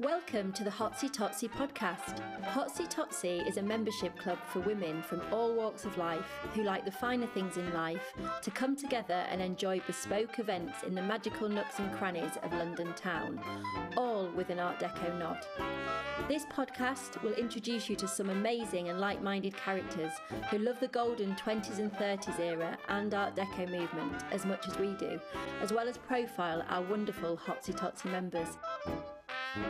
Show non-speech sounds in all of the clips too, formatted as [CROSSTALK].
Welcome to the Hotsy Totsy podcast. Hotsy Totsy is a membership club for women from all walks of life who like the finer things in life to come together and enjoy bespoke events in the magical nooks and crannies of London town, all with an Art Deco nod. This podcast will introduce you to some amazing and like minded characters who love the golden 20s and 30s era and Art Deco movement as much as we do, as well as profile our wonderful Hotsy Totsy members. In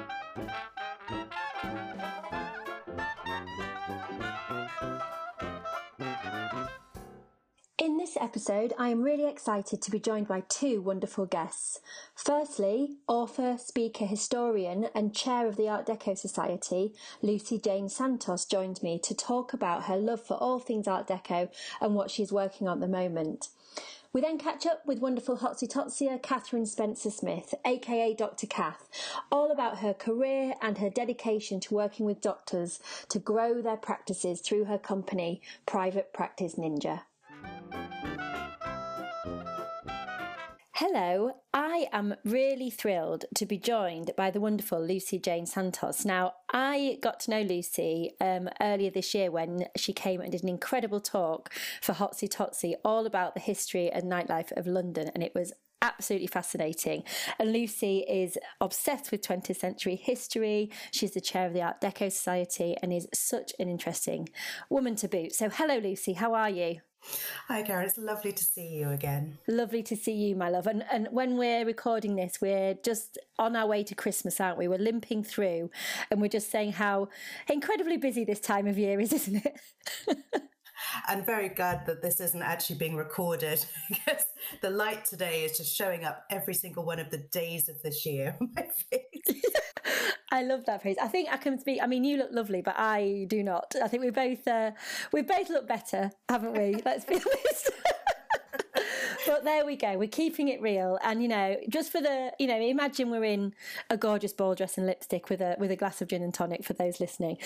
this episode, I am really excited to be joined by two wonderful guests. Firstly, author, speaker, historian, and chair of the Art Deco Society, Lucy Jane Santos, joined me to talk about her love for all things Art Deco and what she's working on at the moment. We then catch up with wonderful Hotsy Totsyer Catherine Spencer Smith, aka Dr. Cath, all about her career and her dedication to working with doctors to grow their practices through her company, Private Practice Ninja. Hello, I am really thrilled to be joined by the wonderful Lucy Jane Santos. Now, I got to know Lucy um, earlier this year when she came and did an incredible talk for Hotsy Totsy all about the history and nightlife of London, and it was absolutely fascinating. And Lucy is obsessed with 20th century history. She's the chair of the Art Deco Society and is such an interesting woman to boot. So, hello, Lucy, how are you? Hi, Karen. It's lovely to see you again. Lovely to see you, my love. And and when we're recording this, we're just on our way to Christmas, aren't we? We're limping through, and we're just saying how incredibly busy this time of year is, [LAUGHS] isn't it? [LAUGHS] I'm very glad that this isn't actually being recorded [LAUGHS] because the light today is just showing up every single one of the days of this year on my face. [LAUGHS] I love that phrase. I think I can speak. I mean, you look lovely, but I do not. I think we both uh, we both look better, haven't we? [LAUGHS] Let's be honest. but there we go. We're keeping it real, and you know, just for the you know, imagine we're in a gorgeous ball dress and lipstick with a with a glass of gin and tonic for those listening.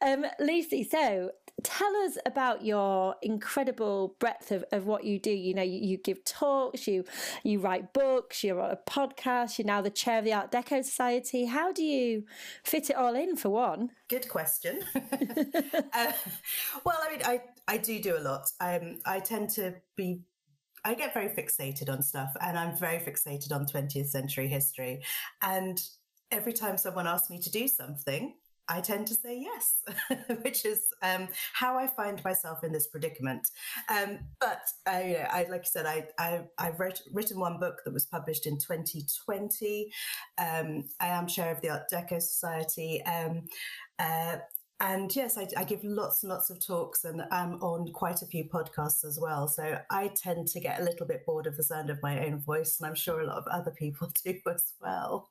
um, Lucy, so tell us about your incredible breadth of, of what you do. You know, you, you, give talks, you you write books, you're on a podcast, you're now the chair of the Art Deco Society. How do you fit it all in for one? Good question. [LAUGHS] uh, well, I mean, I, I do do a lot. Um, I tend to be I get very fixated on stuff and I'm very fixated on 20th century history. And every time someone asks me to do something, I tend to say yes, [LAUGHS] which is um, how I find myself in this predicament. Um, but uh, you know, I, like I said, I, I, have written one book that was published in 2020. Um, I am chair of the Art Deco Society. Um, uh, and yes, I, I, give lots and lots of talks and I'm on quite a few podcasts as well. So I tend to get a little bit bored of the sound of my own voice, and I'm sure a lot of other people [LAUGHS] do as well.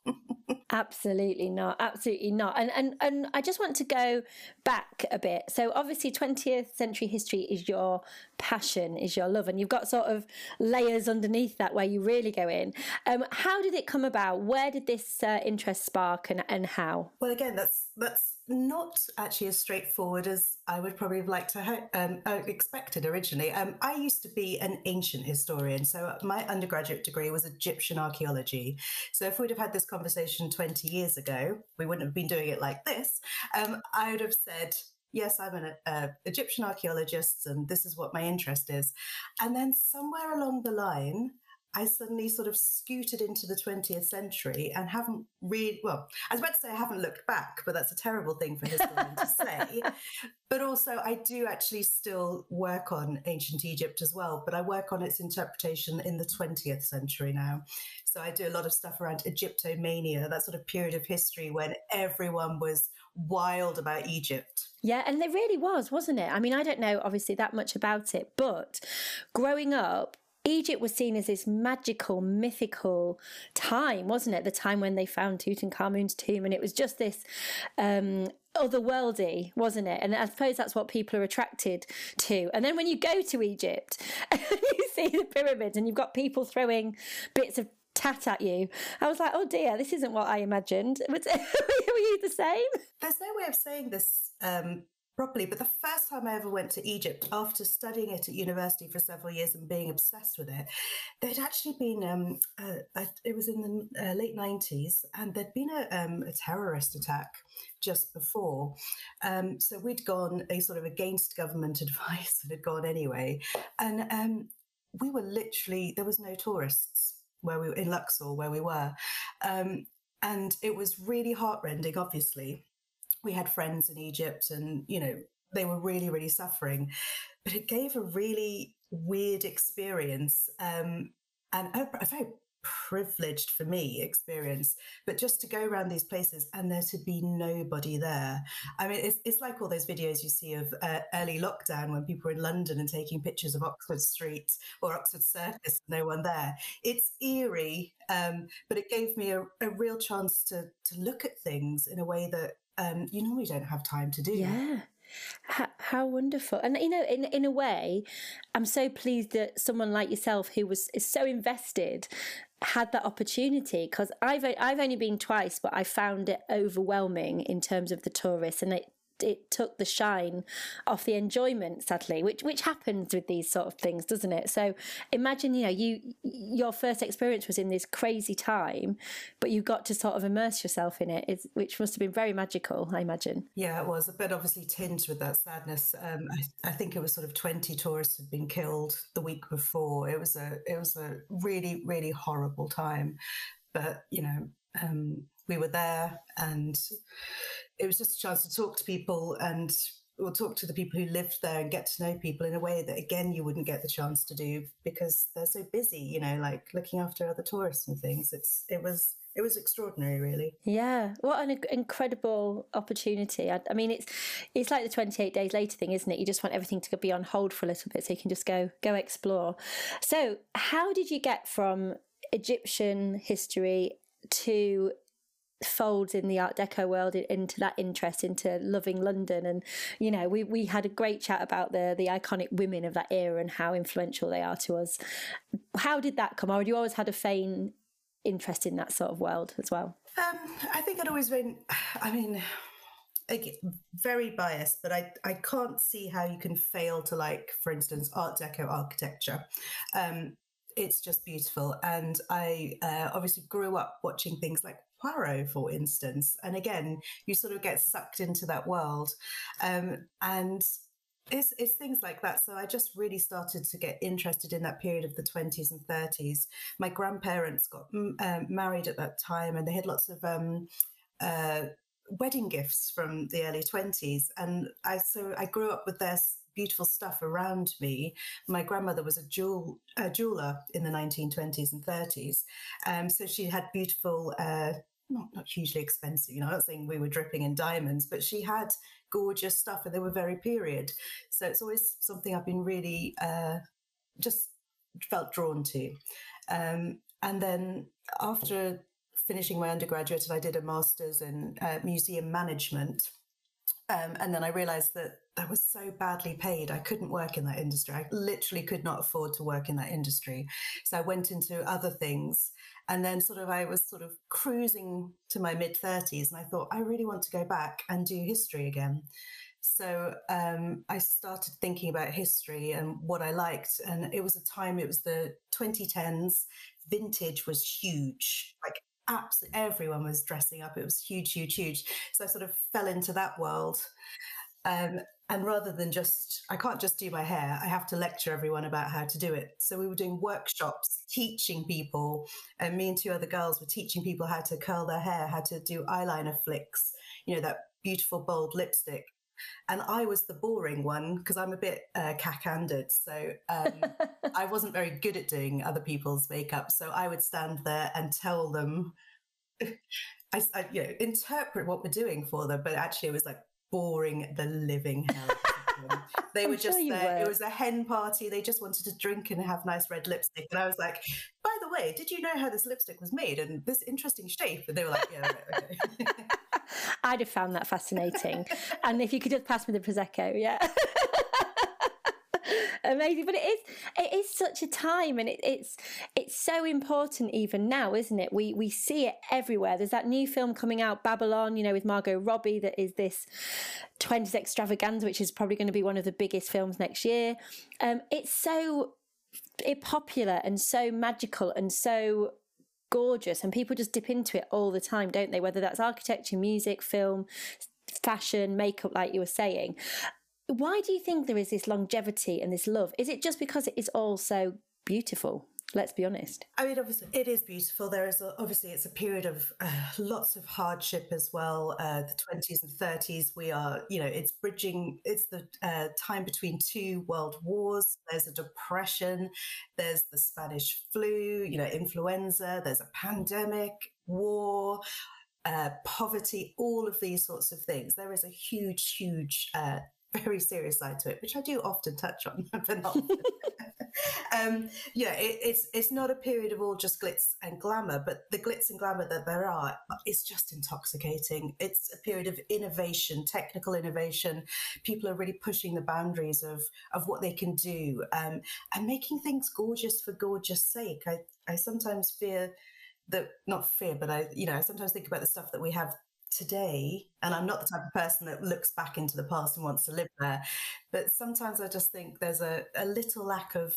Absolutely not. Absolutely not. And and and I just want to go back a bit. So obviously 20th century history is your passion, is your love, and you've got sort of layers underneath that where you really go in. Um, how did it come about? Where did this uh, interest spark, and and how? Well, again, that's that's not actually as straightforward as I would probably have liked to um, uh, expected originally. Um, I used to be an ancient historian, so my undergraduate degree was Egyptian archaeology. So if we'd have had this conversation 20 years ago, we wouldn't have been doing it like this. Um, I would have said, yes, I'm an uh, Egyptian archaeologist, and this is what my interest is. And then somewhere along the line, I suddenly sort of scooted into the 20th century and haven't really, well, I was about to say I haven't looked back, but that's a terrible thing for historian to say. [LAUGHS] But also, I do actually still work on ancient Egypt as well, but I work on its interpretation in the 20th century now. So I do a lot of stuff around Egyptomania, that sort of period of history when everyone was wild about Egypt. Yeah, and it really was, wasn't it? I mean, I don't know obviously that much about it, but growing up, Egypt was seen as this magical, mythical time, wasn't it? The time when they found Tutankhamun's tomb, and it was just this um, otherworldly, wasn't it? And I suppose that's what people are attracted to. And then when you go to Egypt [LAUGHS] you see the pyramids and you've got people throwing bits of tat at you, I was like, oh dear, this isn't what I imagined. [LAUGHS] were you the same? There's no way of saying this um, properly. But the first time I ever went to Egypt, after studying it at university for several years and being obsessed with it, there'd actually been, um, uh, it was in the uh, late 90s, and there'd been a, um, a terrorist attack just before. Um, so we'd gone a sort of against government [LAUGHS] advice and had gone anyway. And um, we were literally, there was no tourists where we were in Luxor, where we were. Um, and it was really heartrending, obviously we had friends in Egypt and, you know, they were really, really suffering. But it gave a really weird experience um, and a, a very privileged for me experience but just to go around these places and there to be nobody there i mean it's, it's like all those videos you see of uh, early lockdown when people were in london and taking pictures of oxford street or oxford circus no one there it's eerie um, but it gave me a, a real chance to to look at things in a way that um, you normally don't have time to do. Yeah. How, how, wonderful and you know in in a way i'm so pleased that someone like yourself who was is so invested had that opportunity because i've i've only been twice but i found it overwhelming in terms of the tourists and it it took the shine off the enjoyment sadly which which happens with these sort of things doesn't it? So imagine you know you your first experience was in this crazy time but you got to sort of immerse yourself in it which must have been very magical i imagine. Yeah it was a bit obviously tinged with that sadness. Um, I, I think it was sort of 20 tourists had been killed the week before. It was a it was a really really horrible time but you know um, we were there and it was just a chance to talk to people and or talk to the people who lived there and get to know people in a way that again you wouldn't get the chance to do because they're so busy you know like looking after other tourists and things. It's it was it was extraordinary really. Yeah. What an incredible opportunity. I, I, mean it's it's like the 28 days later thing isn't it? You just want everything to be on hold for a little bit so you can just go go explore. So how did you get from egyptian history to folds in the art deco world into that interest into loving london and you know we we had a great chat about the the iconic women of that era and how influential they are to us how did that come or you always had a faint interest in that sort of world as well um, i think i'd always been i mean very biased, but I, I can't see how you can fail to like, for instance, Art Deco architecture. Um, it's just beautiful. And I uh, obviously grew up watching things like Poirot, for instance. And again, you sort of get sucked into that world. Um, and it's, it's things like that. So I just really started to get interested in that period of the 20s and 30s. My grandparents got um, married at that time and they had lots of um, uh, wedding gifts from the early 20s. And I, so I grew up with their beautiful stuff around me. My grandmother was a jewel a jeweler in the 1920s and 30s, um, so she had beautiful. Uh, not not hugely expensive, you know. I'm not saying we were dripping in diamonds, but she had gorgeous stuff, and they were very period. So it's always something I've been really uh, just felt drawn to. Um, and then after finishing my undergraduate, I did a master's in uh, museum management. Um, and then I realized that that was so badly paid. I couldn't work in that industry. I literally could not afford to work in that industry. So I went into other things. And then sort of I was sort of cruising to my mid 30s and I thought, I really want to go back and do history again. So um, I started thinking about history and what I liked. And it was a time, it was the 2010s. Vintage was huge. Like absolutely everyone was dressing up. It was huge, huge, huge. So I sort of fell into that world. Um, and rather than just, I can't just do my hair, I have to lecture everyone about how to do it. So we were doing workshops, teaching people, and me and two other girls were teaching people how to curl their hair, how to do eyeliner flicks, you know, that beautiful bold lipstick. And I was the boring one because I'm a bit uh, cack-handed. So um, [LAUGHS] I wasn't very good at doing other people's makeup. So I would stand there and tell them, [LAUGHS] I, I, you know, interpret what we're doing for them. But actually, it was like, boring the living hell. they were just there. Were. It was a hen party. They just wanted to drink and have nice red lipstick. And I was like, by the way, did you know how this lipstick was made and this interesting shape? And they were like, yeah, right, okay. [LAUGHS] I'd have found that fascinating. and if you could just pass me the Prosecco, yeah. Amazing. But it is it is such a time, and it, it's it's so important even now, isn't it? We we see it everywhere. There's that new film coming out, Babylon, you know, with Margot Robbie, that is this 20s extravaganza, which is probably going to be one of the biggest films next year. Um, it's so popular and so magical and so gorgeous and people just dip into it all the time don't they whether that's architecture music film fashion makeup like you were saying why do you think there is this longevity and this love? Is it just because it is all so beautiful? Let's be honest. I mean obviously it is beautiful. There is a, obviously it's a period of uh, lots of hardship as well. Uh, the 20s and 30s we are you know it's bridging it's the uh, time between two world wars. There's a depression. There's the spanish flu you know influenza. There's a pandemic war uh, poverty, all of these sorts of things. There is a huge, huge uh, very serious side to it, which I do often touch on, [LAUGHS] but not. um, yeah, it, it's it's not a period of all just glitz and glamour, but the glitz and glamour that there are is just intoxicating. It's a period of innovation, technical innovation. People are really pushing the boundaries of of what they can do um, and making things gorgeous for gorgeous sake. I I sometimes fear that not fear, but I you know I sometimes think about the stuff that we have today and i'm not the type of person that looks back into the past and wants to live there but sometimes i just think there's a, a little lack of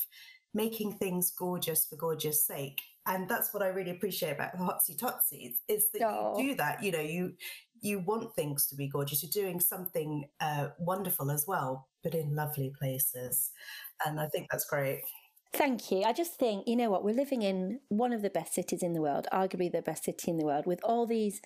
making things gorgeous for gorgeous sake and that's what i really appreciate about the hotsy totsies is that oh. you do that you know you you want things to be gorgeous you're doing something uh, wonderful as well but in lovely places and i think that's great Thank you. I just think, you know what, we're living in one of the best cities in the world, arguably the best city in the world, with all these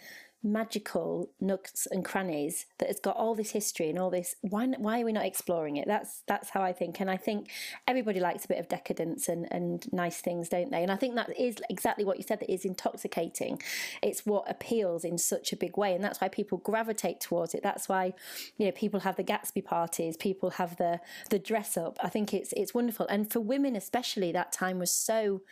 magical nooks and crannies that has got all this history and all this why why are we not exploring it? That's that's how i think. And i think everybody likes a bit of decadence and and nice things don't they? And i think that is exactly what you said that is intoxicating. It's what appeals in such a big way and that's why people gravitate towards it. That's why you know people have the gatsby parties people have the the dress up. I think it's it's wonderful. And for women especially that time was so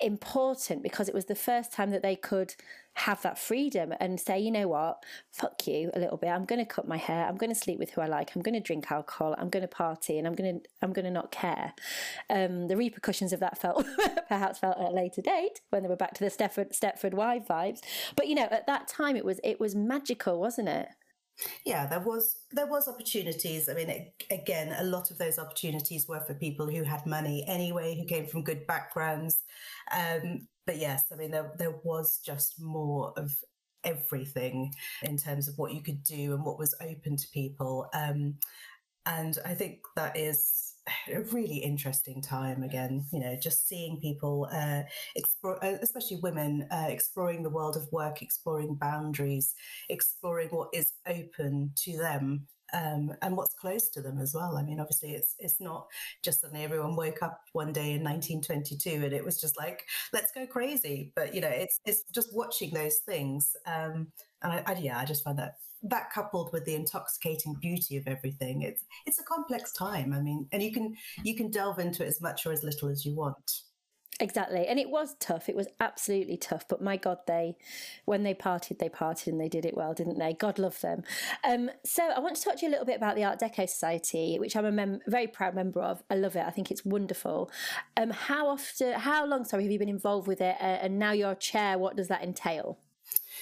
important because it was the first time that they could have that freedom and say, you know what, fuck you a little bit. I'm going to cut my hair. I'm going to sleep with who I like. I'm going to drink alcohol. I'm going to party, and I'm going to I'm going to not care. Um, the repercussions of that felt [LAUGHS] perhaps felt at a later date when they were back to the Stepford Stepford Wife vibes. But you know, at that time, it was it was magical, wasn't it? Yeah, there was there was opportunities. I mean, it, again, a lot of those opportunities were for people who had money anyway, who came from good backgrounds. Um, but yes, I mean, there there was just more of everything in terms of what you could do and what was open to people. Um, and I think that is a really interesting time again you know just seeing people uh, explore uh, especially women uh, exploring the world of work exploring boundaries exploring what is open to them um, and what's close to them as well. I mean, obviously, it's it's not just suddenly everyone woke up one day in 1922 and it was just like let's go crazy. But you know, it's it's just watching those things, um, and I, I, yeah, I just find that that coupled with the intoxicating beauty of everything, it's it's a complex time. I mean, and you can you can delve into it as much or as little as you want. Exactly. And it was tough. It was absolutely tough. But my God, they, when they parted, they parted and they did it well, didn't they? God love them. Um, so I want to talk to you a little bit about the Art Deco Society, which I'm a mem- very proud member of. I love it. I think it's wonderful. Um, how often, how long, sorry, have you been involved with it? Uh, and now you're chair, what does that entail?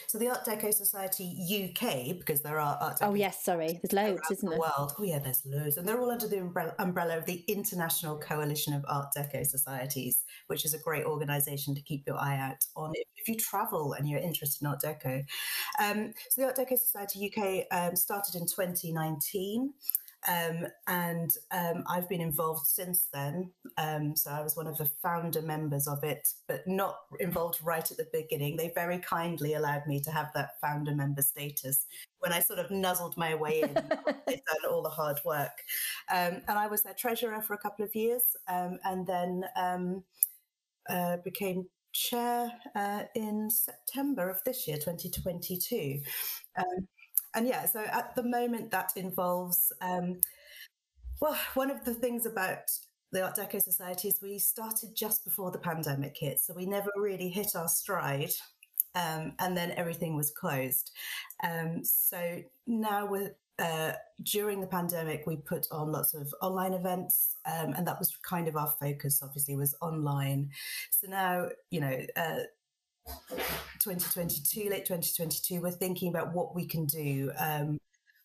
So the Art Deco Society UK, because there are Art Deco. Oh yes, sorry, there's loads, isn't there? World. Oh yeah, there's loads, and they're all under the umbrella of the International Coalition of Art Deco Societies, which is a great organisation to keep your eye out on if, you travel and you're interested in Art Deco. Um, so the Art Deco Society UK um, started in 2019. Um, and um, I've been involved since then. Um, so I was one of the founder members of it, but not involved right at the beginning. They very kindly allowed me to have that founder member status when I sort of nuzzled my way in. They'd [LAUGHS] done all the hard work. Um, and I was their treasurer for a couple of years um, and then um, uh, became chair uh, in September of this year, 2022. Um, and yeah, so at the moment that involves, um, well, one of the things about the Art Deco Society is we started just before the pandemic hit, so we never really hit our stride. Um, and then everything was closed. Um, so now we're uh, during the pandemic, we put on lots of online events, um, and that was kind of our focus. Obviously, was online. So now, you know, uh, 2022, late 2022, we're thinking about what we can do. Um,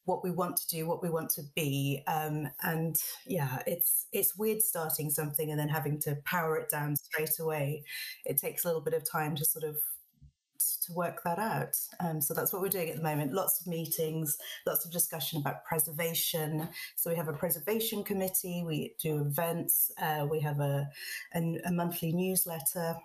what we want to do, what we want to be, um, and yeah, it's it's weird starting something and then having to power it down straight away. It takes a little bit of time to sort of to work that out. Um, so that's what we're doing at the moment. Lots of meetings, lots of discussion about preservation. So we have a preservation committee. We do events. Uh, we have a, a, a monthly newsletter.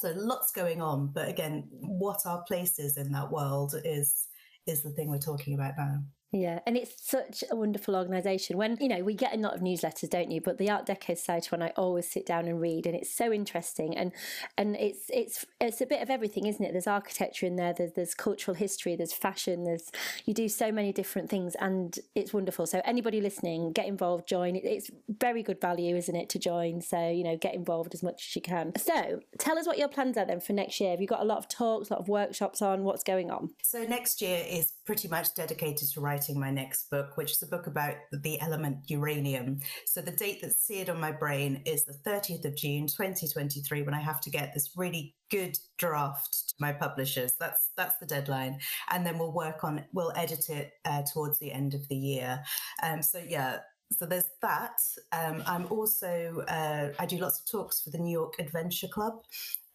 So lots going on. But again, what our place is in that world is is the thing we're talking about now. Yeah, and it's such a wonderful organisation. When you know we get a lot of newsletters, don't you? But the Art Deco Society one, I always sit down and read, and it's so interesting. And and it's it's it's a bit of everything, isn't it? There's architecture in there. There's there's cultural history. There's fashion. There's you do so many different things, and it's wonderful. So anybody listening, get involved, join. It's very good value, isn't it, to join? So you know, get involved as much as you can. So tell us what your plans are then for next year. Have you got a lot of talks, a lot of workshops on? What's going on? So next year is pretty much dedicated to writing writing my next book, which is a book about the element uranium. So the date that's seared on my brain is the 30th of June, 2023, when I have to get this really good draft to my publishers. That's that's the deadline, and then we'll work on we'll edit it uh, towards the end of the year. Um, so yeah, so there's that. Um, I'm also uh, I do lots of talks for the New York Adventure Club.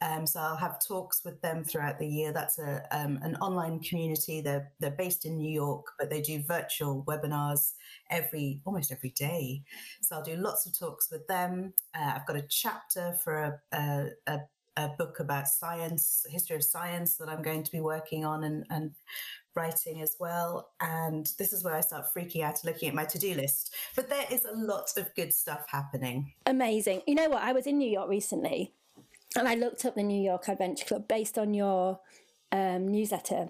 Um, so I'll have talks with them throughout the year. That's a um, an online community. They're they're based in New York, but they do virtual webinars every almost every day. So I'll do lots of talks with them. Uh, I've got a chapter for a, a, a, a book about science, history of science that I'm going to be working on and and writing as well. And this is where I start freaking out looking at my to do list. But there is a lot of good stuff happening. Amazing. You know what? I was in New York recently and I looked up the New York Adventure Club based on your um, newsletter.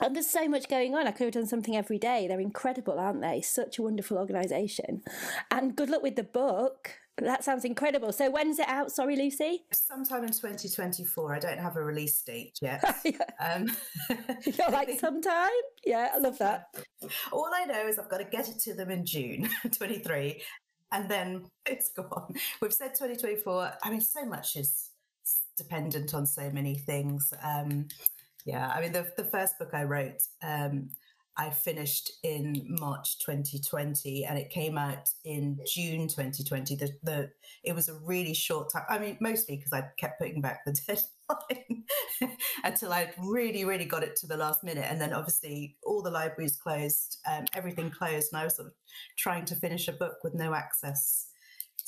And there's so much going on. I could have done something every day. They're incredible, aren't they? Such a wonderful organisation. And good luck with the book. That sounds incredible. So when's it out? Sorry, Lucy. Sometime in 2024. I don't have a release date yet. [LAUGHS] um, [LAUGHS] You're like [LAUGHS] sometime. Yeah, I love that. All I know is I've got to get it to them in June 23, and then it's gone. We've said 2024. I mean, so much is dependent on so many things. Um, yeah, I mean, the, the first book I wrote, um, I finished in March 2020 and it came out in June 2020. The, the it was a really short time. I mean, mostly because I kept putting back the [LAUGHS] deadline until I really, really got it to the last minute. And then obviously all the libraries closed, um, everything closed, and I was sort of trying to finish a book with no access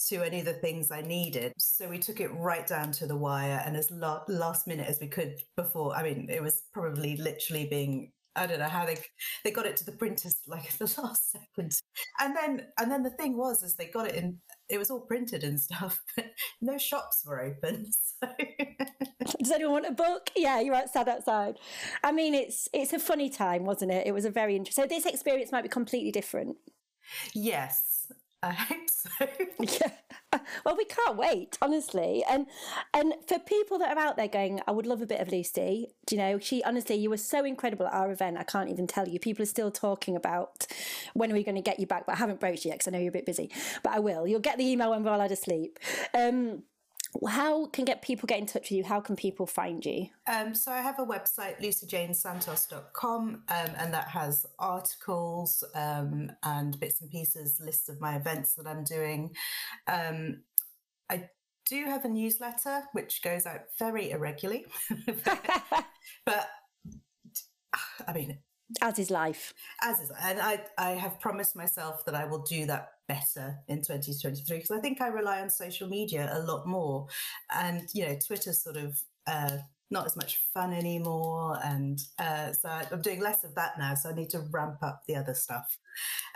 to any of the things I needed. So we took it right down to the wire and as la- last minute as we could before. I mean, it was probably literally being I don't know how they they got it to the printers [LAUGHS] like at the last second, and then and then the thing was is they got it in. It was all printed and stuff, [LAUGHS] but no shops were open. [LAUGHS] So. Does anyone want a book? Yeah, you're outside outside. I mean, it's it's a funny time, wasn't it? It was a very interesting. So this experience might be completely different. Yes, I hope [LAUGHS] so. yeah. Well, we can't wait, honestly. And and for people that are out there going, I would love a bit of Lucy. Do you know, she honestly, you were so incredible at our event. I can't even tell you. People are still talking about when are we going to get you back, but I haven't broached yet because I know you're a bit busy. But I will. You'll get the email when we're all out of sleep. Um, how can get people get in touch with you? How can people find you? Um, so I have a website, lucyjanesantos.com, um, and that has articles um, and bits and pieces, lists of my events that I'm doing. Um, I do have a newsletter which goes out very irregularly, [LAUGHS] but [LAUGHS] I mean, as is life. As is, and I I have promised myself that I will do that better in 2023 because I think I rely on social media a lot more, and you know, Twitter's sort of. Uh, not as much fun anymore, and uh, so I'm doing less of that now. So I need to ramp up the other stuff.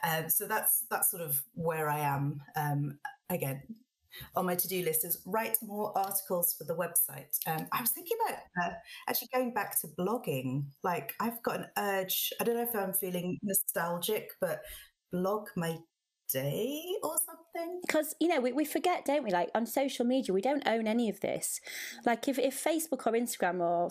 Um, so that's that's sort of where I am. Um, again, on my to-do list is write more articles for the website. Um, I was thinking about uh, actually going back to blogging. Like I've got an urge. I don't know if I'm feeling nostalgic, but blog my day or something. Because you know we, we forget, don't we? Like on social media, we don't own any of this. Like if if Facebook or Instagram or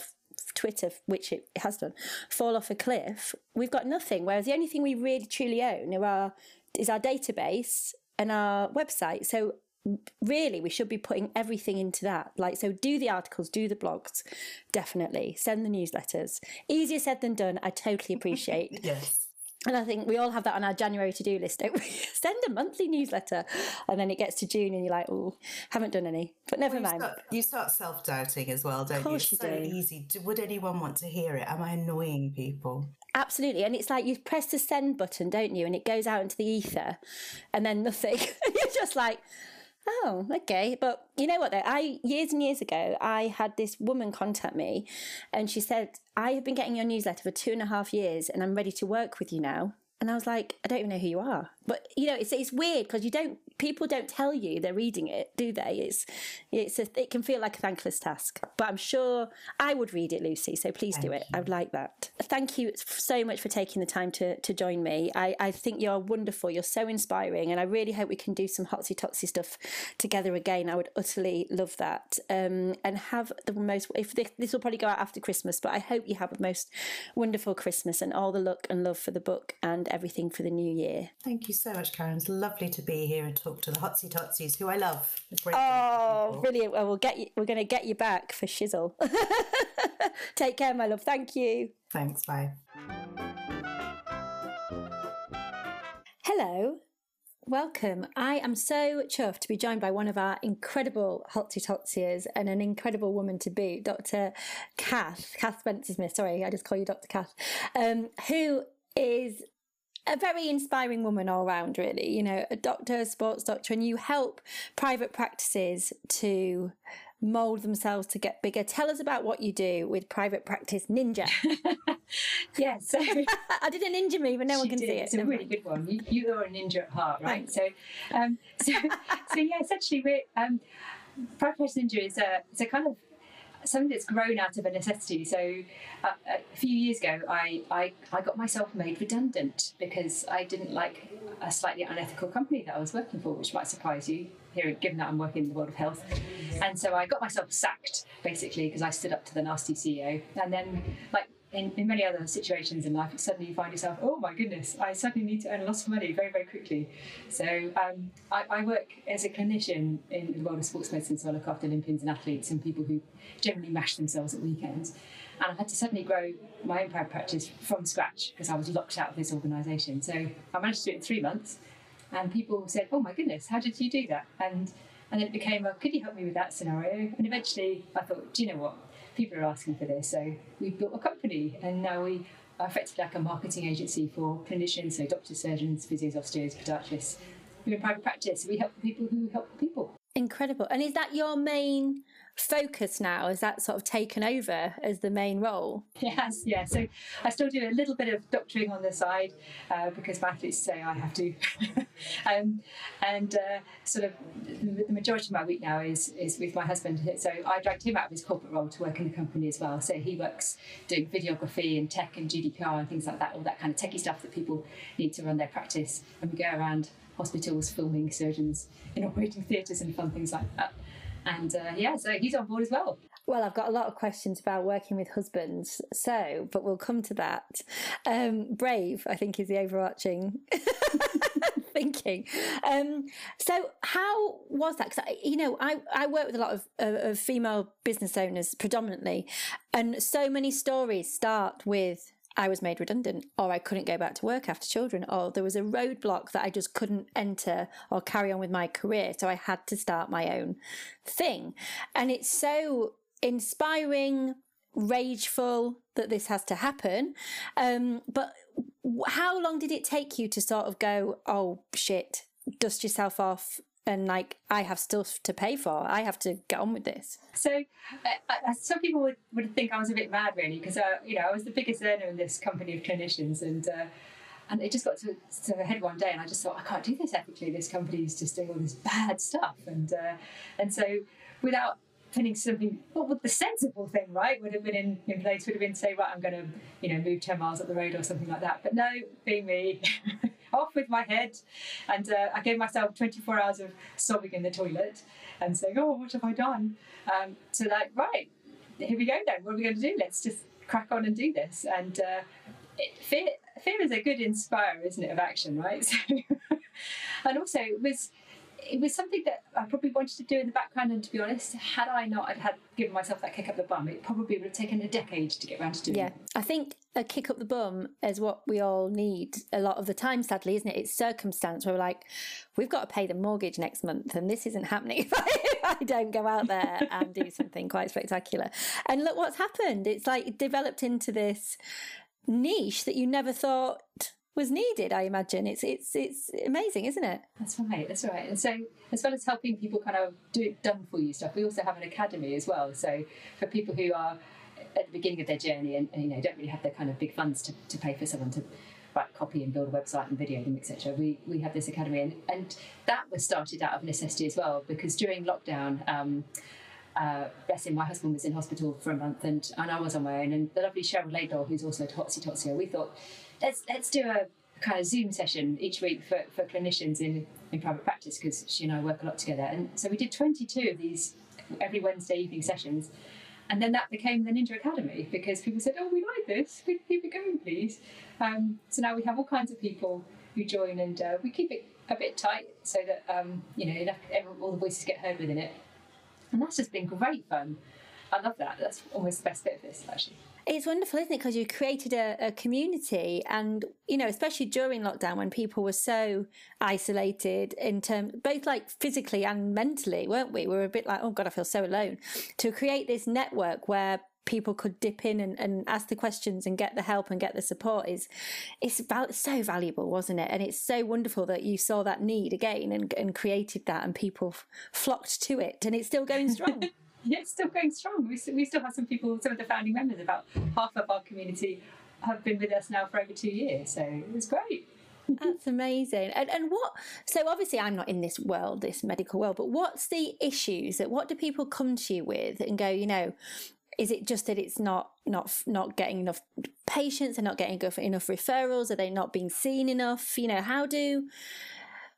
Twitter, which it has done, fall off a cliff, we've got nothing. Whereas the only thing we really truly own are our, is our database and our website. So really we should be putting everything into that like so do the articles do the blogs definitely send the newsletters easier said than done i totally appreciate [LAUGHS] yes and I think we all have that on our January to do list, don't we? [LAUGHS] Send a monthly newsletter. And then it gets to June and you're like, oh, haven't done any. But never well, you mind. Start, you start self doubting as well, don't of course you? It's you so do. easy. Would anyone want to hear it? Am I annoying people? Absolutely. And it's like you press the send button, don't you? And it goes out into the ether and then nothing. [LAUGHS] you're just like, Oh, okay. But you know what though? I years and years ago I had this woman contact me and she said, I have been getting your newsletter for two and a half years and I'm ready to work with you now. And I was like, I don't even know who you are. But you know, it's it's weird because you don't people don't tell you they're reading it, do they? It's it's a, it can feel like a thankless task. But I'm sure I would read it, Lucy. So please Thank do it. you. I would like that. Thank you so much for taking the time to to join me. I I think you're wonderful. You're so inspiring, and I really hope we can do some hotsy totsy stuff together again. I would utterly love that. Um, and have the most. If this, this will probably go out after Christmas, but I hope you have the most wonderful Christmas and all the luck and love for the book and everything for the new year. Thank you so much, Karen. It's lovely to be here and talk to the Hotsy Totsies, who I love. Oh, brilliant! Well, we'll get you. We're going to get you back for shizzle. [LAUGHS] Take care, my love. Thank you. Thanks. Bye. Hello, welcome. I am so chuffed to be joined by one of our incredible Hotsy Totsyers and an incredible woman to boot, Dr. Cath, Cath Spencer Smith. Sorry, I just call you Dr. Cath, um, who is a very inspiring woman all round, really. You know, a doctor, a sports doctor, and you help private practices to mold themselves to get bigger. Tell us about what you do with Private Practice Ninja. [LAUGHS] yeah, [LAUGHS] so I did a ninja move, and no one can did. see it. It's a really good one. You, you are a ninja at heart, right? Thanks. So, um, so, [LAUGHS] so yeah, essentially, we're um, private practice ninja is a it's a kind of something that's grown out of a necessity. So, uh, a few years ago, I, I I got myself made redundant because I didn't like a slightly unethical company that I was working for, which might surprise you. Given that I'm working in the world of health, and so I got myself sacked basically because I stood up to the nasty CEO, and then like in, in many other situations in life, suddenly you find yourself, oh my goodness, I suddenly need to earn lots of money very, very quickly. So um, I, I work as a clinician in the world of sports medicine, so I look after Olympians and athletes and people who generally mash themselves at weekends. And I had to suddenly grow my own private practice from scratch because I was locked out of this organisation. So I managed to do it in three months, and people said, oh my goodness, how did you do that? And and then it became, well, could you help me with that scenario? And eventually I thought, do you know what? People are asking for this. So we built a company and now we are effectively like a marketing agency for clinicians, so doctors, surgeons, physios, osteos, podiatrists. We're in private practice. We help the people who help the people. Incredible. And is that your main focus now? Is that sort of taken over as the main role? Yes, yeah. So I still do a little bit of doctoring on the side uh, because my athletes say I have to. [LAUGHS] um, and uh, sort of the majority of my week now is is with my husband. So I dragged him out of his corporate role to work in the company as well. So he works doing videography and tech and GDPR and things like that, all that kind of techie stuff that people need to run their practice. And we go around hospitals filming surgeons in operating theatres and fun things like that. And uh, yeah, so he's on board as well. Well, I've got a lot of questions about working with husbands, so, but we'll come to that. Um, brave, I think, is the overarching [LAUGHS] thinking. Um, so, how was that? Because, you know, I, I work with a lot of, of, of female business owners predominantly, and so many stories start with I was made redundant, or I couldn't go back to work after children, or there was a roadblock that I just couldn't enter or carry on with my career. So I had to start my own thing. And it's so inspiring, rageful that this has to happen. Um, but how long did it take you to sort of go, oh shit, dust yourself off? And like, I have stuff to pay for. I have to get on with this. So, uh, uh, some people would, would think I was a bit mad, really, because uh, you know I was the biggest earner in this company of clinicians, and uh, and it just got to, to a head one day, and I just thought I can't do this ethically. This company is just doing all this bad stuff, and uh, and so without putting something, what would the sensible thing, right, would have been in, in place would have been to say, right, I'm going to, you know, move ten miles up the road or something like that. But no, being me. [LAUGHS] [LAUGHS] Off with my head, and uh, I gave myself 24 hours of sobbing in the toilet and saying, "Oh, what have I done?" Um, so like, right, here we go then. What are we going to do? Let's just crack on and do this. And uh, it, fear, fear is a good inspirer, isn't it, of action, right? [LAUGHS] So, and also it was it was something that I probably wanted to do in the background. And to be honest, had I not had, given myself that kick up the bum, it probably would have taken a decade to get around to doing. Yeah, I think a kick up the bum is what we all need a lot of the time. Sadly, isn't it? It's circumstance where we're like, we've got to pay the mortgage next month, and this isn't happening [LAUGHS] if I, if I don't go out there and do something quite spectacular. And look what's happened. It's like developed into this niche that you never thought was needed. I imagine it's it's it's amazing, isn't it? That's right. That's right. And so, as well as helping people kind of do it done for you stuff, we also have an academy as well. So for people who are at the beginning of their journey and, and you know don't really have the kind of big funds to, to pay for someone to write copy and build a website and video them etc we we have this academy and, and that was started out of necessity as well because during lockdown um, uh, bless him, my husband was in hospital for a month and, and I was on my own. And the lovely Cheryl Laidlaw, who's also at Hotsy Totsyer, we thought, let's let's do a kind of Zoom session each week for, for clinicians in, in private practice because she and I work a lot together. And so we did 22 of these every Wednesday evening sessions. And then that became the Ninja Academy because people said, oh, we like this. Keep it going, please? Um, so now we have all kinds of people who join and uh, we keep it a bit tight so that, um, you know, enough, all the voices get heard within it. And that's just been great fun. I love that. That's almost the best bit of this, actually. It's wonderful, isn't it? Because you created a, a, community, and you know, especially during lockdown when people were so isolated in terms, both like physically and mentally, weren't we? We were a bit like, oh god, I feel so alone. To create this network where people could dip in and, and ask the questions and get the help and get the support is it's val- so valuable wasn't it and it's so wonderful that you saw that need again and, and created that and people flocked to it and it's still going [LAUGHS] strong [LAUGHS] yeah still going strong we, we still have some people some of the founding members about half of our community have been with us now for over two years so it was great that's amazing. And and what? So obviously, I'm not in this world, this medical world. But what's the issues that? What do people come to you with and go? You know, is it just that it's not not not getting enough patients and not getting enough referrals? Are they not being seen enough? You know, how do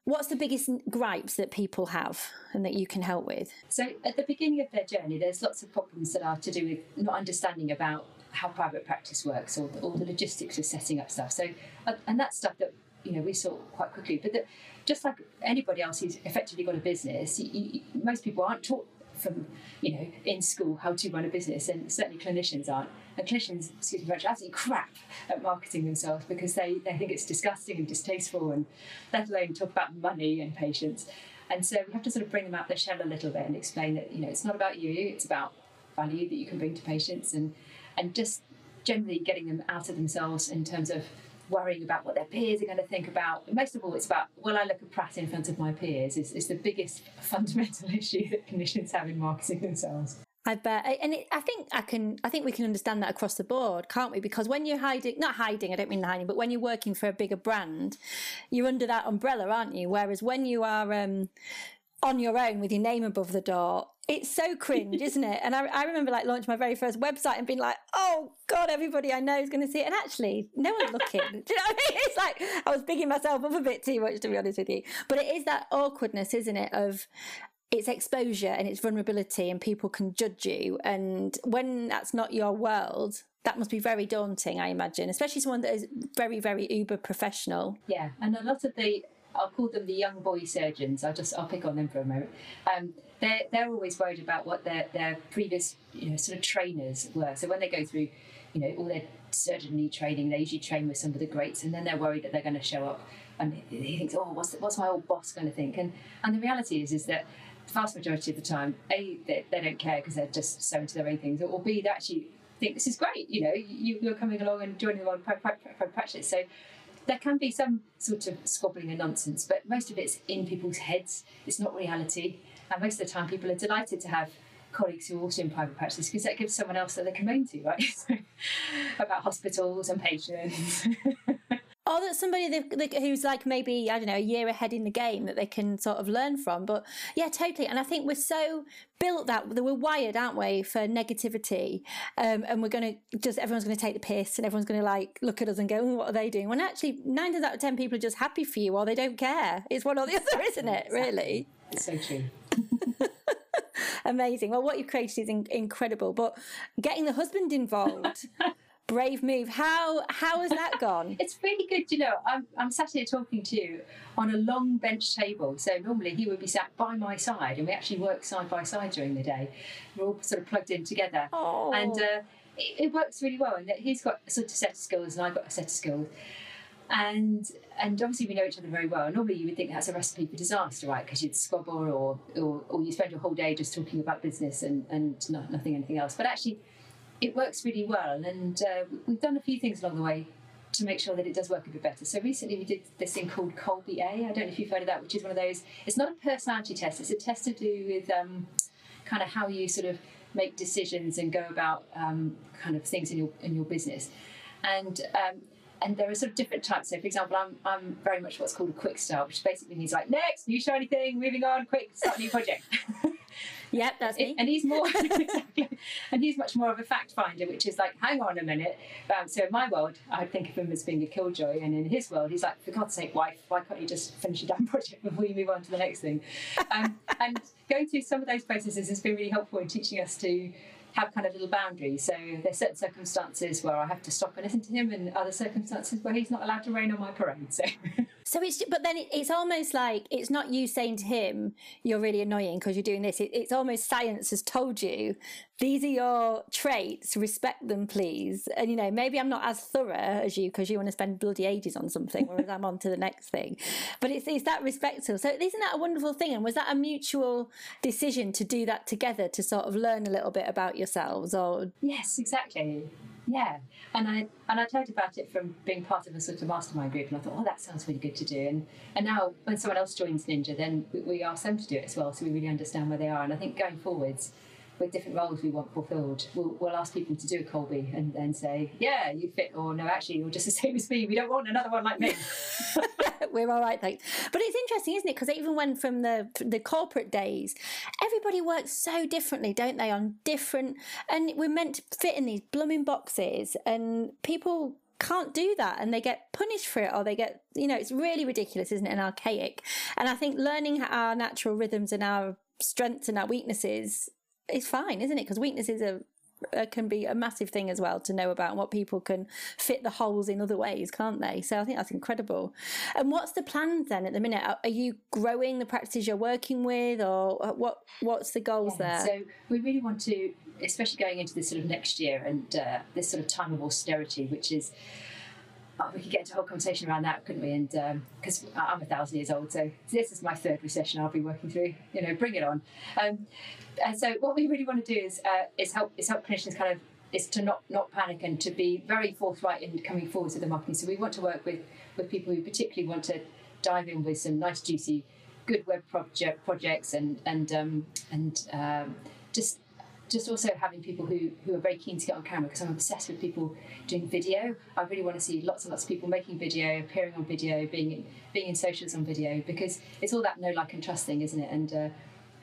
What's the biggest gripes that people have and that you can help with? So, at the beginning of their journey, there's lots of problems that are to do with not understanding about how private practice works or, all the logistics of setting up stuff. So, uh, and that's stuff that you know we saw quite quickly. But that, just like anybody else who's effectively got a business, you, you, most people aren't taught from you know in school how to run a business, and certainly clinicians aren't. And clinicians, excuse me, absolutely crap at marketing themselves because they, they think it's disgusting and distasteful, and let alone talk about money and patients. And so we have to sort of bring them out their shell a little bit and explain that you know it's not about you, it's about value that you can bring to patients, and and just generally getting them out of themselves in terms of worrying about what their peers are going to think about. Most of all, it's about will I look a prat in front of my peers? Is is the biggest [LAUGHS] fundamental [LAUGHS] issue that clinicians have in marketing themselves. I bet, and it, I think I can. I think we can understand that across the board, can't we? Because when you're hiding, not hiding, I don't mean hiding, but when you're working for a bigger brand, you're under that umbrella, aren't you? Whereas when you are um, on your own with your name above the door, it's so cringe, [LAUGHS] isn't it? And I, I remember like launching my very first website and being like, oh God, everybody I know is going to see it. And actually, no one's looking. [LAUGHS] Do you know what I mean? It's like I was bigging myself up a bit too much, to be honest with you. But it is that awkwardness, isn't it? Of it's exposure and it's vulnerability, and people can judge you. And when that's not your world, that must be very daunting, I imagine, especially someone that is very, very uber professional. Yeah, and a lot of the I'll call them the young boy surgeons. I'll just I'll pick on them for a moment. Um, they're they're always worried about what their their previous you know sort of trainers were. So when they go through, you know, all their surgery training, they usually train with some of the greats, and then they're worried that they're going to show up, and he thinks, oh, what's what's my old boss going to think? And and the reality is is that the vast majority of the time, a they, they don't care because they're just so into their own things, or b they actually think this is great. You know, you, you're coming along and joining them on private practice. So there can be some sort of squabbling and nonsense, but most of it's in people's heads. It's not reality. And most of the time, people are delighted to have colleagues who are also in private practice because that gives someone else that they can moan to, right? [LAUGHS] about hospitals and patients. [LAUGHS] or that somebody that, who's like maybe I don't know a year ahead in the game that they can sort of learn from. But yeah, totally. And I think we're so built that we're wired, aren't we, for negativity, um, and we're going to just everyone's going to take the piss and everyone's going to like look at us and go, oh, "What are they doing?" When actually nine out of ten people are just happy for you or they don't care. It's one or the other, isn't it? Really. It's so true. [LAUGHS] Amazing. Well, what you've created is in- incredible, but getting the husband involved. [LAUGHS] brave move. How how has that gone? [LAUGHS] it's really good, you know. I'm, I'm sat here talking to you on a long bench table. So normally he would be sat by my side, and we actually work side by side during the day. We're all sort of plugged in together, Oh. and uh, it, it works really well. And he's got a sort of set of skills, and I've got a set of skills. And and obviously we know each other very well. Normally you would think that's a recipe for disaster, right? Because you'd squabble or, or or you spend your whole day just talking about business and and not, nothing anything else. But actually, it works really well, and uh, we've done a few things along the way to make sure that it does work a bit better. So recently we did this thing called Kolbe A. I don't know if you've heard of that, which is one of those. It's not a personality test. It's a test to do with um, kind of how you sort of make decisions and go about um, kind of things in your in your business, and. Um, and there are sort of different types. So, for example, I'm, I'm very much what's called a quick start, which basically means like next, new shiny thing, moving on, quick, start a new project. [LAUGHS] Yep, that's me. and he's more [LAUGHS] exactly, and he's much more of a fact finder, which is like, hang on a minute. Um, so in my world, I think of him as being a killjoy, and in his world, he's like, for God's sake, wife, why can't you just finish your damn [LAUGHS] project before you move on to the next thing? Um, and going through some of those processes has been really helpful in teaching us to have kind of little boundaries. So there's certain circumstances where I have to stop and listen to him, and other circumstances where he's not allowed to rain on my parade. So. [LAUGHS] So it's but then it's almost like it's not you saying to him you're really annoying because you're doing this. It, it's almost science has told you these are your traits. Respect them, please. And you know maybe I'm not as thorough as you because you want to spend bloody ages on something, whereas I'm on to the next thing. But it's it's that respectful. So isn't that a wonderful thing? And was that a mutual decision to do that together to sort of learn a little bit about yourselves? Or Yes, exactly. Yeah, and I and I heard about it from being part of a sort of mastermind group, and I thought, oh, that sounds really good to do. And and now when someone else joins Ninja, then we, we ask them to do it as well, so we really understand where they are. And I think going forwards, with different roles we want fulfilled, we'll, we'll ask people to do a Kolbe and then say, yeah, you fit, or no, actually, you're just the [LAUGHS] same as me. We don't want another one like me. [LAUGHS] we're all right, thanks. But it's interesting, isn't it? Because even when from the the corporate days, everybody works so differently, don't they? On different, and we're meant to fit in these blooming boxes, and people can't do that and they get punished for it or they get you know it's really ridiculous isn't it and archaic and i think learning our natural rhythms and our strengths and our weaknesses is fine isn't it because weaknesses are uh, can be a massive thing as well to know about and what people can fit the holes in other ways, can't they? So I think that's incredible. And what's the plans then at the minute? Are, are you growing the practices you're working with, or uh, what? What's the goals there? So we really want to, especially going into this sort of next year and uh, this sort of time of austerity, which is. Oh, we could get into a whole conversation around that, couldn't we? And because I'm a thousand years old, so this is my third recession I'll be working through. You know, bring it on. Um, and so, what we really want to do is uh, is help is help clinicians kind of is to not not panic and to be very forthright in coming forward to the marketing. So we want to work with with people who particularly want to dive in with some nice juicy, good web project projects and and um, and um, just just also having people who, who are very keen to get on camera because I'm obsessed with people doing video. I really want to see lots and lots of people making video, appearing on video, being in, being in socials on video because it's all that know, like, and trust thing, isn't it? And uh,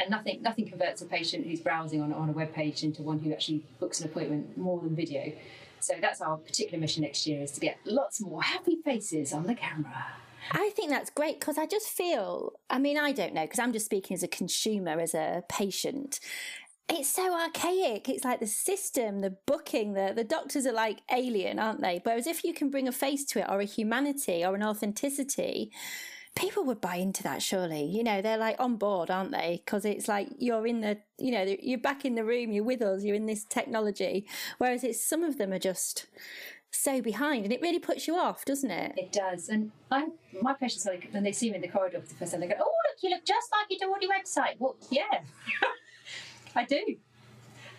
and nothing nothing converts a patient who's browsing on, on a web page into one who actually books an appointment more than video. So that's our particular mission next year is to get lots more happy faces on the camera. I think that's great because I just feel, I mean, I don't know, because I'm just speaking as a consumer, as a patient. It's so archaic. It's like the system, the booking, the, the doctors are like alien, aren't they? Whereas if you can bring a face to it or a humanity or an authenticity, people would buy into that surely you know they're like on board aren't they because it's like you're in the you know you're back in the room you're with us you're in this technology whereas it's some of them are just so behind and it really puts you off doesn't it It does, and I my patients like when they see me in the corridor for the first time, they go, "Oh, look, you look just like you do on your website." Well, yeah, [LAUGHS] I do,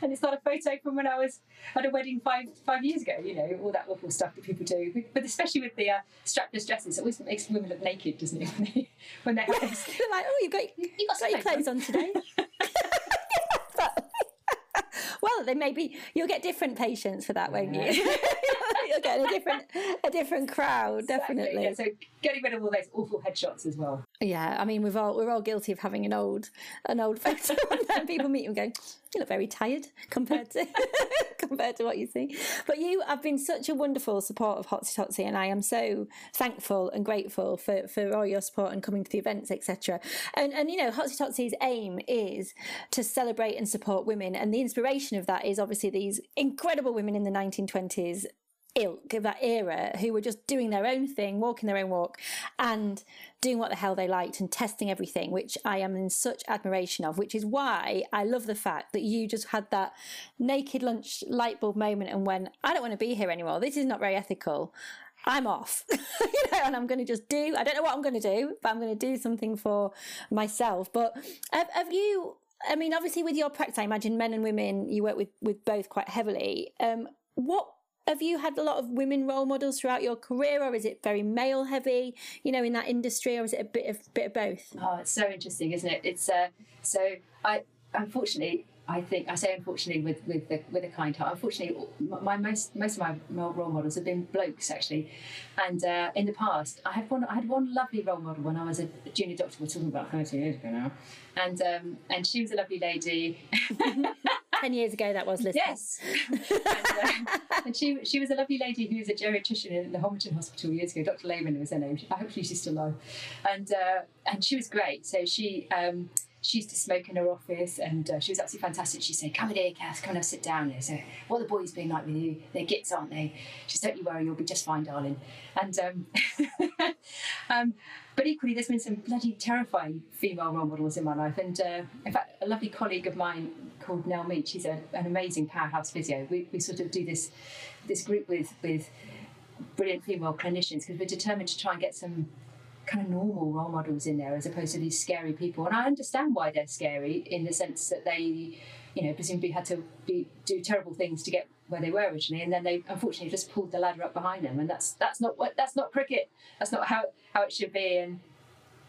and it's not a photo from when I was at a wedding five five years ago. You know, all that awful stuff that people do, but especially with the uh, strapless dresses, it always makes women look naked, doesn't it? [LAUGHS] When they when they have this. they're like oh you've got, You got got your some clothes on today [LAUGHS] [LAUGHS] well then maybe you'll get different patients for that won't you [LAUGHS] You're getting a different a different crowd, definitely. Yeah, so getting rid of all those awful headshots as well. Yeah, I mean we've all we're all guilty of having an old an old photo [LAUGHS] and then people meet you and go, You look very tired compared to [LAUGHS] compared to what you see. But you have been such a wonderful support of Hotsy Totsy and I am so thankful and grateful for, for all your support and coming to the events, etc. And and you know, Hotsy Totsy's aim is to celebrate and support women and the inspiration of that is obviously these incredible women in the 1920s ilk of that era who were just doing their own thing, walking their own walk, and doing what the hell they liked and testing everything, which I am in such admiration of, which is why I love the fact that you just had that naked lunch light bulb moment and when I don't want to be here anymore. This is not very ethical. I'm off, [LAUGHS] you know, and I'm going to just do, I don't know what I'm going to do, but I'm going to do something for myself. But have, have you, I mean, obviously with your practice, I imagine men and women, you work with, with both quite heavily. Um, what have you had a lot of women role models throughout your career or is it very male heavy you know in that industry or is it a bit of bit of both oh it's so interesting isn't it it's uh, so i unfortunately I think I say unfortunately with with the with a kind heart. Unfortunately, my most most of my role models have been blokes actually, and uh, in the past I had one I had one lovely role model when I was a junior doctor. We're talking about thirty years ago now, and um, and she was a lovely lady. [LAUGHS] 10 years ago that was listening. Yes. [LAUGHS] and, uh, and, she she was a lovely lady who was a geriatrician in the Homerton Hospital years ago. Dr. Lehman was her name. Hopefully she's still alive. And uh, and she was great. So she um, she used to smoke in her office and uh, she was absolutely fantastic. She said, Come in here, Cath, come and sit down here. So, what are the boys being like with you? They're gits, aren't they? She said, Don't you worry, you'll be just fine, darling. And, um, [LAUGHS] um, but equally, there's been some bloody terrifying female role models in my life. And uh, in fact, a lovely colleague of mine called Nell Meach, she's a, an amazing powerhouse physio. We, we sort of do this, this group with, with brilliant female clinicians because we're determined to try and get some kind of normal role models in there as opposed to these scary people. And I understand why they're scary in the sense that they, you know, presumably had to be, do terrible things to get where they were originally, and then they unfortunately just pulled the ladder up behind them. And that's that's not what that's not cricket. That's not how how it should be. And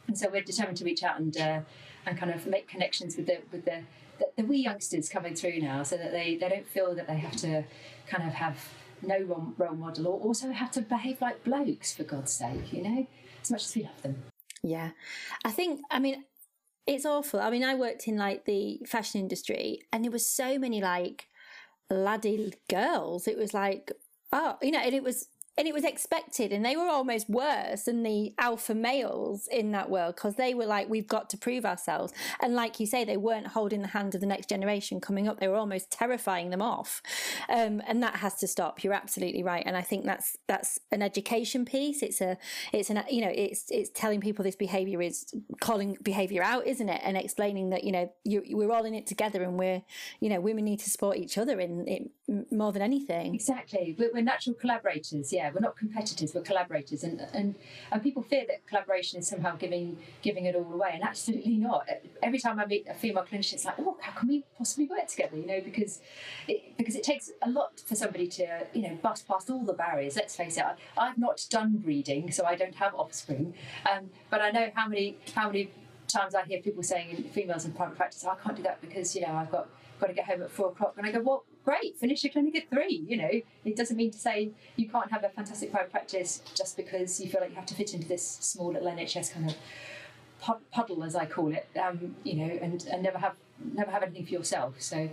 and so we're determined to reach out and uh, and kind of make connections with the with the, the the wee youngsters coming through now, so that they they don't feel that they have to kind of have no role model or also have to behave like blokes for God's sake, you know as much as we love them. Yeah. I think, I mean, it's awful. I mean, I worked in like the fashion industry and there was so many like laddie girls. It was like, oh, you know, and it was and it was expected and they were almost worse than the alpha males in that world because they were like we've got to prove ourselves. And like you say they weren't holding the hand of the next generation coming up. They were almost terrifying them off. Um, and that has to stop. You're absolutely right. And i think that's that's an education piece. It's a it's an you know it's it's telling people this behavior is calling behavior out isn't it? And explaining that you know you, we're all in it together and we're you know women need to support each other in it more than anything. Exactly. We're, we're natural collaborators yeah yeah, we're not competitors, we're collaborators, and and and people fear that collaboration is somehow giving giving it all away, and absolutely not. Every time I meet a female clinician, it's like, oh, how can we possibly work together? You know, because it, because it takes a lot for somebody to you know bust past all the barriers. Let's face it, I, have not done breeding, so I don't have offspring, um, but I know how many how many times I hear people saying in females in private practice, oh, I can't do that because you know I've got got to get home at four o'clock. And I go, well, great, finish your clinic at three. You know, it doesn't mean to say you can't have a fantastic private practice just because you feel like you have to fit into this small little NHS kind of puddle, as I call it. Um, you know, and, and never have never have anything for yourself. So.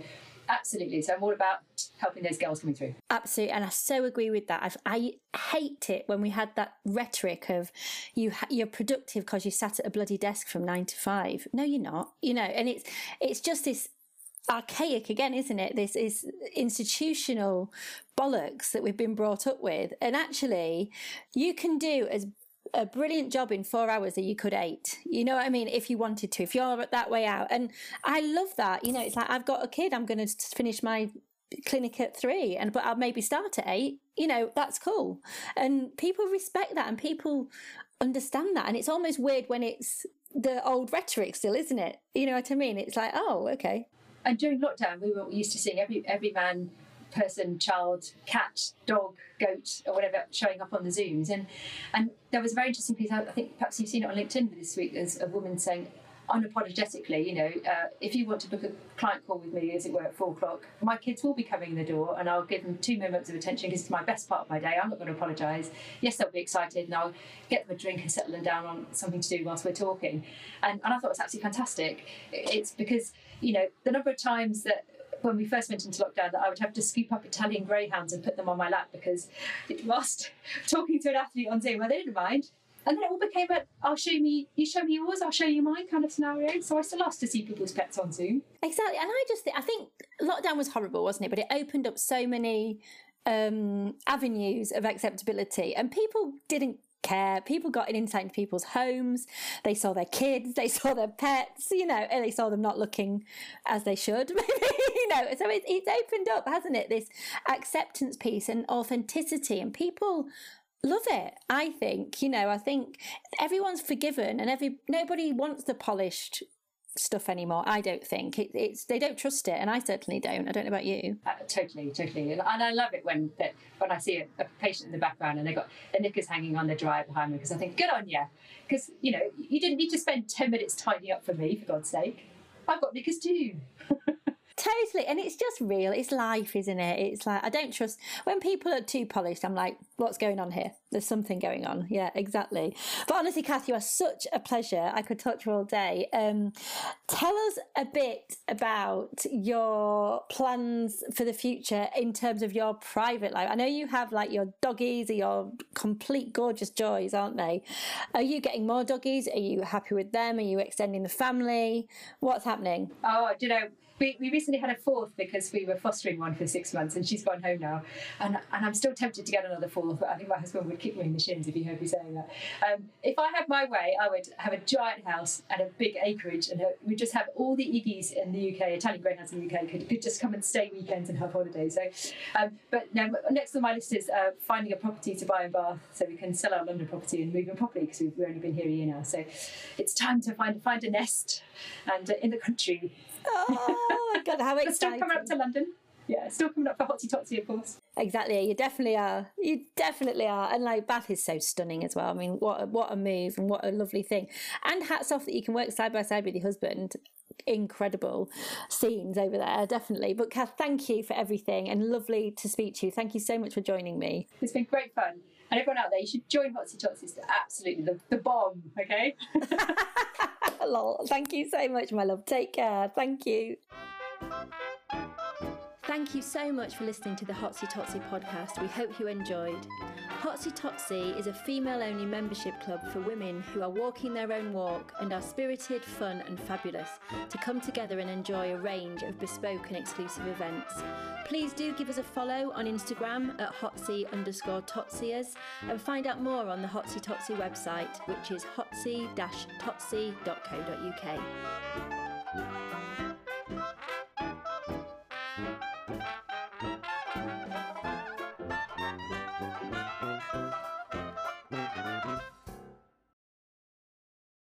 Absolutely. So I'm all about helping those girls coming through. Absolutely, and I so agree with that. I've, i hate it when we had that rhetoric of you you're productive because you sat at a bloody desk from nine to five. No, you're not. You know, and it's it's just this archaic again, isn't it? This is institutional bollocks that we've been brought up with. And actually, you can do as a brilliant job in four hours that you could eight. You know what I mean? If you wanted to, if you're that way out. And I love that. You know, it's like I've got a kid, I'm going to finish my clinic at three and but I'll maybe start at eight you know that's cool and people respect that and people understand that and it's almost weird when it's the old rhetoric still isn't it you know what I mean it's like oh okay and during lockdown, we were used to seeing every every man, person, child, cat, dog, goat, or whatever showing up on the Zooms. And and there was a very interesting piece. I think perhaps you've seen it on LinkedIn this week. There's a woman saying, unapologetically, you know, uh, if you want to book a client call with me, as it were, at four o'clock, my kids will be coming in the door and I'll give them two moments of attention because it's my best part of my day. I'm not going to apologise. Yes, they'll be excited and I'll get them a drink and settle them down on something to do whilst we're talking. And, and I thought it was absolutely fantastic. It's because, you know, the number of times that when we first went into lockdown that I would have to scoop up Italian greyhounds and put them on my lap because it whilst [LAUGHS] talking to an athlete on Zoom, well, they didn't mind. And then it all became a I'll show me, you show me yours, I'll show you mine kind of scenario. So I still asked to see people's pets on Zoom. Exactly. And I just think, I think lockdown was horrible, wasn't it? But it opened up so many um, avenues of acceptability and people didn't care. People got an insight into people's homes. They saw their kids, they saw their pets, you know, and they saw them not looking as they should, maybe, [LAUGHS] you know. So it, it's opened up, hasn't it? This acceptance piece and authenticity, and people love it. I think, you know, I think everyone's forgiven, and every nobody wants the polished stuff anymore. I don't think it, it's they don't trust it, and I certainly don't. I don't know about you. Uh, totally, totally, and, I love it when that when I see a, a, patient in the background and they got the knickers hanging on the dryer behind me because I think good on you, because you know you didn't need to spend ten minutes tidying up for me for God's sake. I've got knickers too. [LAUGHS] Totally. And it's just real. It's life, isn't it? It's like, I don't trust when people are too polished. I'm like, what's going on here? There's something going on. Yeah, exactly. But honestly, Cath, you are such a pleasure. I could talk to you all day. Um, tell us a bit about your plans for the future in terms of your private life. I know you have like your doggies are your complete gorgeous joys, aren't they? Are you getting more doggies? Are you happy with them? Are you extending the family? What's happening? Oh, do you know, we, we recently had a fourth because we were fostering one for six months and she's gone home now. And, and I'm still tempted to get another fourth, but I think my husband would kick me in the shins if he heard me saying that. Um, if I had my way, I would have a giant house and a big acreage and we'd just have all the Iggies in the UK, Italian Greyhounds in the UK, could, could just come and stay weekends and have holidays. So, um, But now, next on my list is uh, finding a property to buy in Bath so we can sell our London property and move in properly because we've only been here a year now. So it's time to find, find a nest and uh, in the country Oh my god, how [LAUGHS] exciting! still coming up to London. Yeah, still coming up for Hotsy Totsy, of course. Exactly, you definitely are. You definitely are, and like Bath is so stunning as well. I mean, what a, what a move and what a lovely thing. And hats off that you can work side by side with your husband. Incredible scenes over there, definitely. But Cath, thank you for everything, and lovely to speak to you. Thank you so much for joining me. It's been great fun. And everyone out there, you should join Hotsy. It's absolutely the, the bomb, okay? [LAUGHS] Lol. Thank you so much, my love. Take care. Thank you. Thank you so much for listening to the Hotsy Totsy podcast. We hope you enjoyed. Hotsy Totsy is a female only membership club for women who are walking their own walk and are spirited, fun, and fabulous to come together and enjoy a range of bespoke and exclusive events. Please do give us a follow on Instagram at hotsy underscore and find out more on the Hotsy Totsy website, which is hotsy totsy.co.uk.